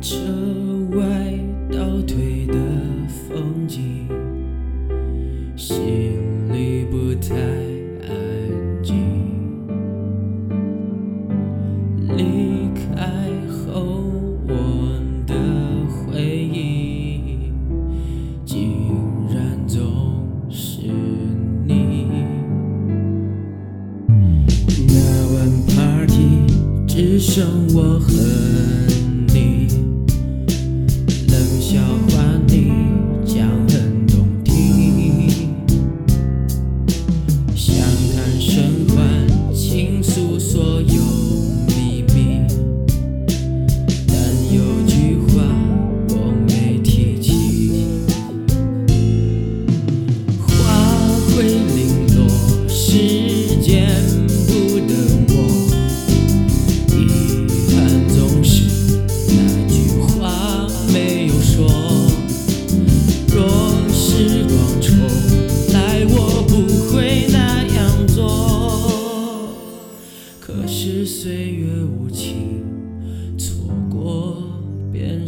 车外倒退的风景，心里不太安静。离开后，我的回忆竟然总是你。那晚 party 只剩我和。你。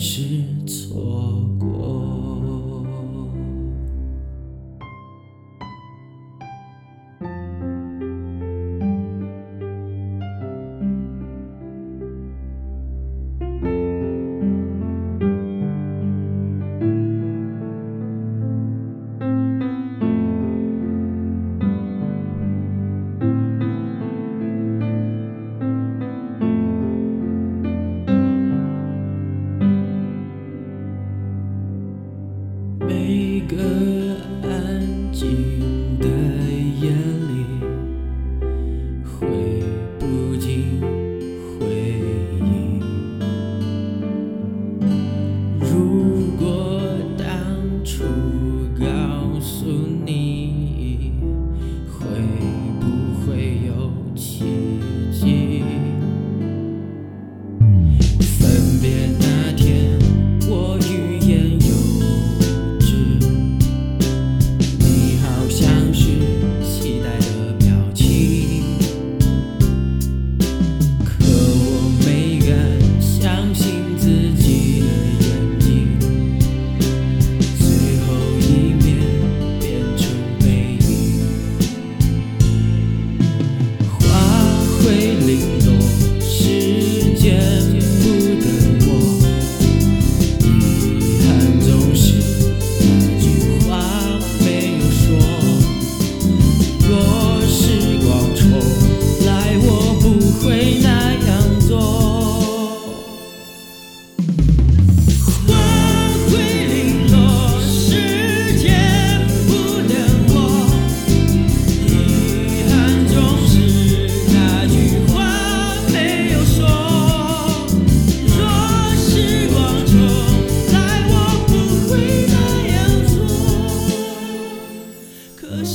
是。每个安静。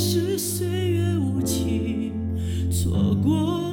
是岁月无情错过